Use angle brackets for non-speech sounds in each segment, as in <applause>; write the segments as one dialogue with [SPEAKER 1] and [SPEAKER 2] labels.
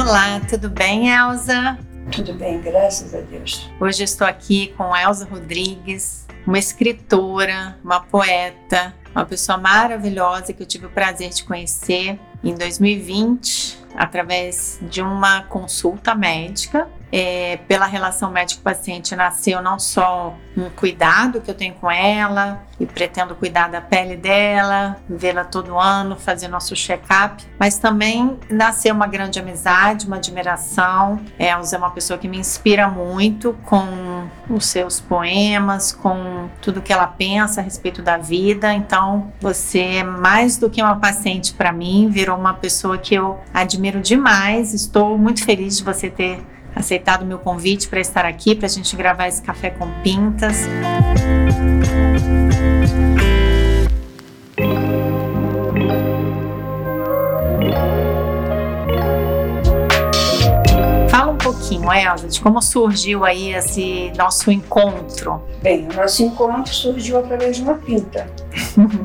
[SPEAKER 1] Olá, tudo bem, Elza?
[SPEAKER 2] Tudo bem, graças a Deus.
[SPEAKER 1] Hoje estou aqui com Elza Rodrigues, uma escritora, uma poeta, uma pessoa maravilhosa que eu tive o prazer de conhecer em 2020 através de uma consulta médica é, pela relação médico-paciente nasceu não só um cuidado que eu tenho com ela e pretendo cuidar da pele dela, vê-la todo ano, fazer nosso check-up, mas também nasceu uma grande amizade, uma admiração. Elza é uma pessoa que me inspira muito com os seus poemas, com tudo que ela pensa a respeito da vida. Então, você é mais do que uma paciente para mim, virou uma pessoa que eu admiro demais. Estou muito feliz de você ter aceitado o meu convite para estar aqui, para a gente gravar esse café com pintas. Fala um pouquinho, Elza, de como surgiu aí esse nosso encontro.
[SPEAKER 2] Bem, o nosso encontro surgiu através de uma pinta.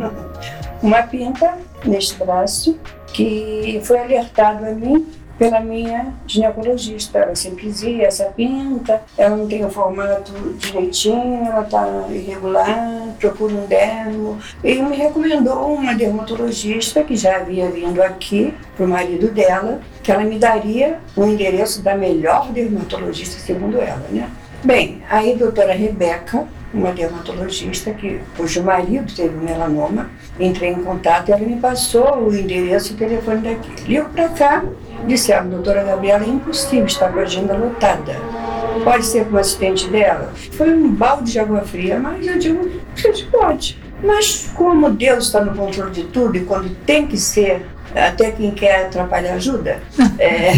[SPEAKER 2] <laughs> uma pinta neste braço que foi alertado a mim pela minha ginecologista. Ela sempre dizia, essa pinta, ela não tem o formato direitinho, ela está irregular, procura um dermo. E me recomendou uma dermatologista que já havia vindo aqui para o marido dela, que ela me daria o endereço da melhor dermatologista, segundo ela, né? Bem, aí a doutora Rebeca, uma dermatologista que, cujo marido teve melanoma, entrei em contato e ela me passou o endereço e o telefone daqui. Ligo para cá, Disseram, doutora Gabriela, é impossível estar com a agenda lotada. Pode ser com o assistente dela? Foi um balde de água fria, mas eu digo, gente pode. Mas como Deus está no controle de tudo e quando tem que ser, até quem quer atrapalhar ajuda, <laughs> é,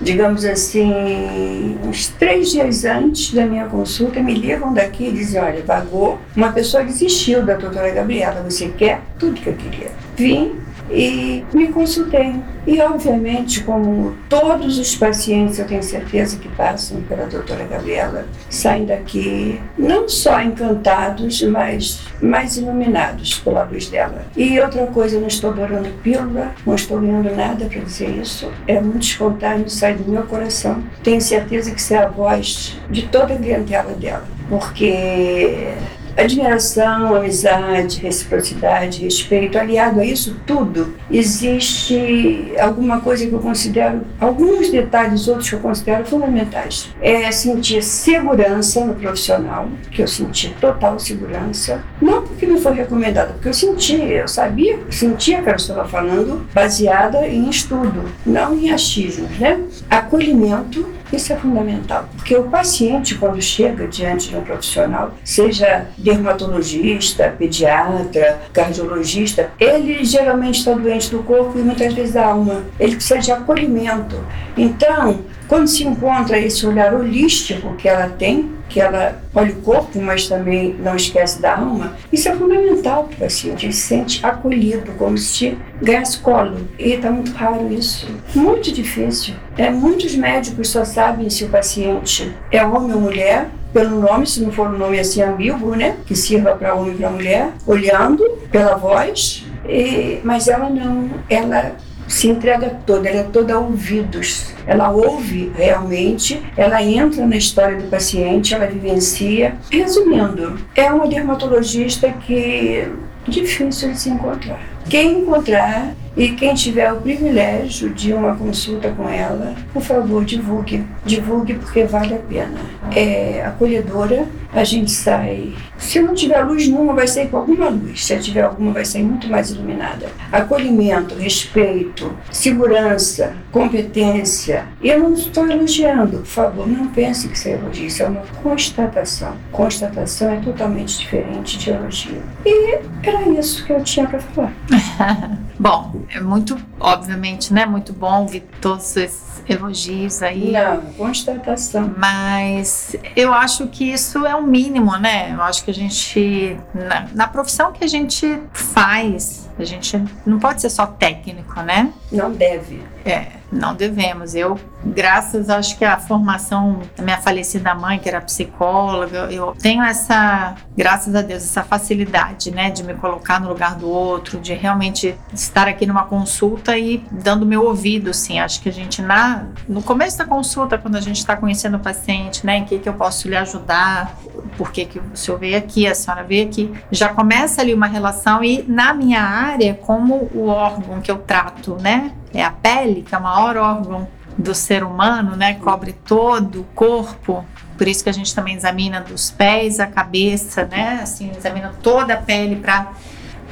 [SPEAKER 2] digamos assim, uns três dias antes da minha consulta, me ligam daqui e dizem, olha, vagou, uma pessoa desistiu da doutora Gabriela, você quer? Tudo que eu queria. Vim, e me consultei. E, obviamente, como todos os pacientes, eu tenho certeza que passam pela doutora Gabriela, saem daqui não só encantados, mas mais iluminados pela luz dela. E outra coisa, eu não estou adorando pílula, não estou ganhando nada para dizer isso, é muito espontâneo, sai do meu coração. Tenho certeza que é a voz de toda a clientela dela, porque Admiração, amizade, reciprocidade, respeito, aliado a isso tudo, existe alguma coisa que eu considero, alguns detalhes, outros que eu considero fundamentais. É sentir segurança no profissional, que eu senti total segurança, não porque me foi recomendado, porque eu senti, eu sabia, sentia que eu estava falando baseada em estudo, não em achismos, né? Acolhimento isso é fundamental, porque o paciente, quando chega diante de um profissional, seja dermatologista, pediatra, cardiologista, ele geralmente está doente do corpo e muitas vezes da alma. Ele precisa de acolhimento. Então, quando se encontra esse olhar holístico que ela tem, que ela olha o corpo, mas também não esquece da alma, isso é fundamental para o paciente. Ele se sente acolhido, como se ganhasse colo. E está muito raro isso. Muito difícil. É, muitos médicos só sabem se o paciente é homem ou mulher, pelo nome, se não for um nome assim ambíguo, né? Que sirva para homem e para mulher, olhando pela voz. E, mas ela não, ela se entrega toda, ela é toda ouvidos. Ela ouve realmente, ela entra na história do paciente, ela vivencia. Resumindo, é uma dermatologista que difícil de se encontrar. Quem encontrar e quem tiver o privilégio de uma consulta com ela, por favor, divulgue. Divulgue porque vale a pena. É acolhedora, a gente sai. Se não tiver luz nenhuma, vai sair com alguma luz. Se tiver alguma, vai sair muito mais iluminada. Acolhimento, respeito, segurança, competência. Eu não estou elogiando, por favor, não pense que isso é elogio, isso é uma constatação. Constatação é totalmente diferente de elogio. E era isso que eu tinha para falar. <laughs>
[SPEAKER 1] Bom, é muito, obviamente, né? Muito bom ouvir todos esses elogios aí.
[SPEAKER 2] Não, constatação.
[SPEAKER 1] Mas eu acho que isso é o mínimo, né? Eu acho que a gente, na, na profissão que a gente faz, a gente não pode ser só técnico, né?
[SPEAKER 2] Não deve.
[SPEAKER 1] É, Não devemos. Eu, graças, acho que a formação da minha falecida mãe, que era psicóloga, eu tenho essa, graças a Deus, essa facilidade, né, de me colocar no lugar do outro, de realmente estar aqui numa consulta e dando meu ouvido, assim. Acho que a gente na no começo da consulta, quando a gente está conhecendo o paciente, né, em que que eu posso lhe ajudar, por que que o senhor veio aqui, a senhora veio aqui, já começa ali uma relação e na minha área, como o órgão que eu trato, né, é a pele, que é o maior órgão do ser humano, né? Cobre todo o corpo. Por isso que a gente também examina dos pés à cabeça, né? Assim, examina toda a pele para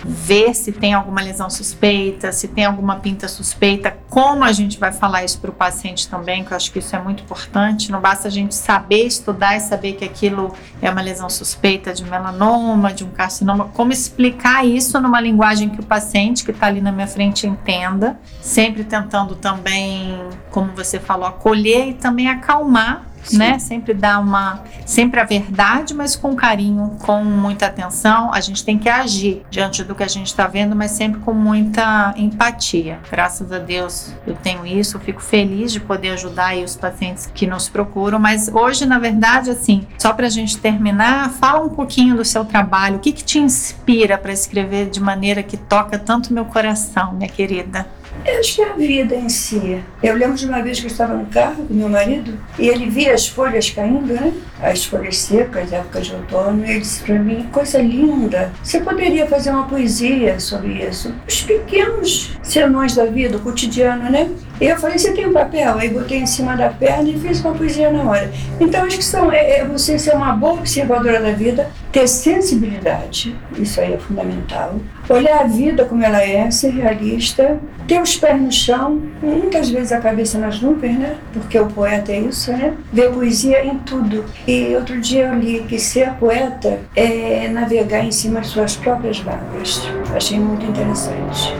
[SPEAKER 1] ver se tem alguma lesão suspeita, se tem alguma pinta suspeita, como a gente vai falar isso para o paciente também, que eu acho que isso é muito importante. Não basta a gente saber estudar e saber que aquilo é uma lesão suspeita de melanoma, de um carcinoma, como explicar isso numa linguagem que o paciente que está ali na minha frente entenda, sempre tentando também, como você falou, acolher e também acalmar Sim. né? Sempre dar uma, sempre a verdade, mas com carinho, com muita atenção. A gente tem que agir diante do que a gente está vendo, mas sempre com muita empatia. Graças a Deus eu tenho isso, eu fico feliz de poder ajudar os pacientes que nos procuram. Mas hoje, na verdade, assim, só para a gente terminar, fala um pouquinho do seu trabalho. O que, que te inspira para escrever de maneira que toca tanto meu coração, minha querida?
[SPEAKER 2] Eu acho que é a vida em si. Eu lembro de uma vez que eu estava no carro com meu marido e ele via as folhas caindo, né? As folhas secas, época de outono, e ele disse para mim: coisa linda, você poderia fazer uma poesia sobre isso. Os pequenos sermões da vida, o cotidiano, né? E eu falei: você tem um papel? Aí botei em cima da perna e fiz uma poesia na hora. Então acho que são, é, é você ser uma boa observadora da vida, ter sensibilidade, isso aí é fundamental. Olhar a vida como ela é, ser realista, ter os pés no chão, muitas vezes a cabeça nas nuvens, né? Porque o poeta é isso, né? Ver poesia em tudo. E outro dia eu li que ser poeta é navegar em cima de suas próprias vagas. Achei muito interessante.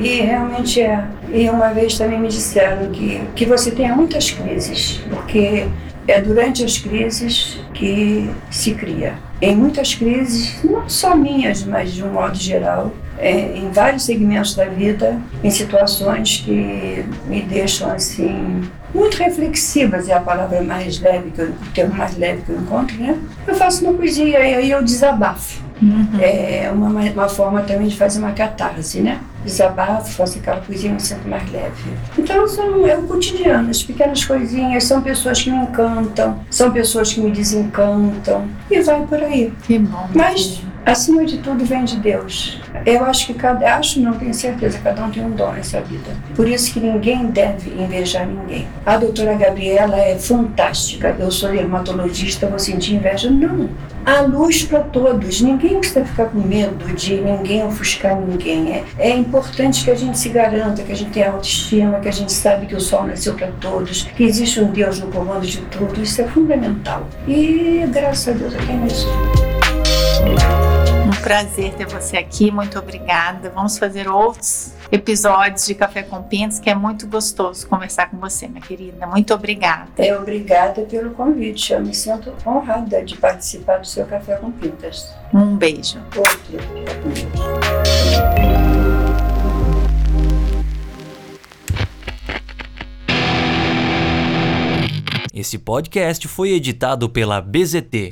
[SPEAKER 2] E realmente é. E uma vez também me disseram que, que você tenha muitas crises, porque é durante as crises que se cria. Em muitas crises, não só minhas, mas de um modo geral, é, em vários segmentos da vida, em situações que me deixam assim muito reflexivas é a palavra mais leve que eu, o termo mais leve que eu encontro, né? Eu faço uma poesia e aí eu desabafo. Uhum. É uma, uma forma também de fazer uma catarse, né? Desabafo, faço aquela poesia e me sinto mais leve. Então são, é o cotidiano, as pequenas coisinhas, são pessoas que me encantam, são pessoas que me desencantam e vai por aí.
[SPEAKER 1] Que bom.
[SPEAKER 2] Mas acima de tudo vem de Deus. Eu acho que cada, acho não tenho certeza, cada um tem um dom nessa vida. Por isso que ninguém deve invejar ninguém. A doutora Gabriela é fantástica. Eu sou dermatologista, vou sentir inveja? Não. Há luz para todos. Ninguém precisa ficar com medo de ninguém ofuscar ninguém. É, é importante que a gente se garanta, que a gente tenha autoestima, que a gente sabe que o sol nasceu para todos, que existe um Deus no comando de tudo. Isso é fundamental. E graças a Deus aqui é isso.
[SPEAKER 1] Prazer ter você aqui, muito obrigada. Vamos fazer outros episódios de Café com Pintos, que é muito gostoso conversar com você, minha querida. Muito obrigada.
[SPEAKER 2] É, obrigada pelo convite. Eu me sinto honrada de participar do seu Café com Pintas.
[SPEAKER 1] Um beijo.
[SPEAKER 2] Outro.
[SPEAKER 3] Esse podcast foi editado pela BZT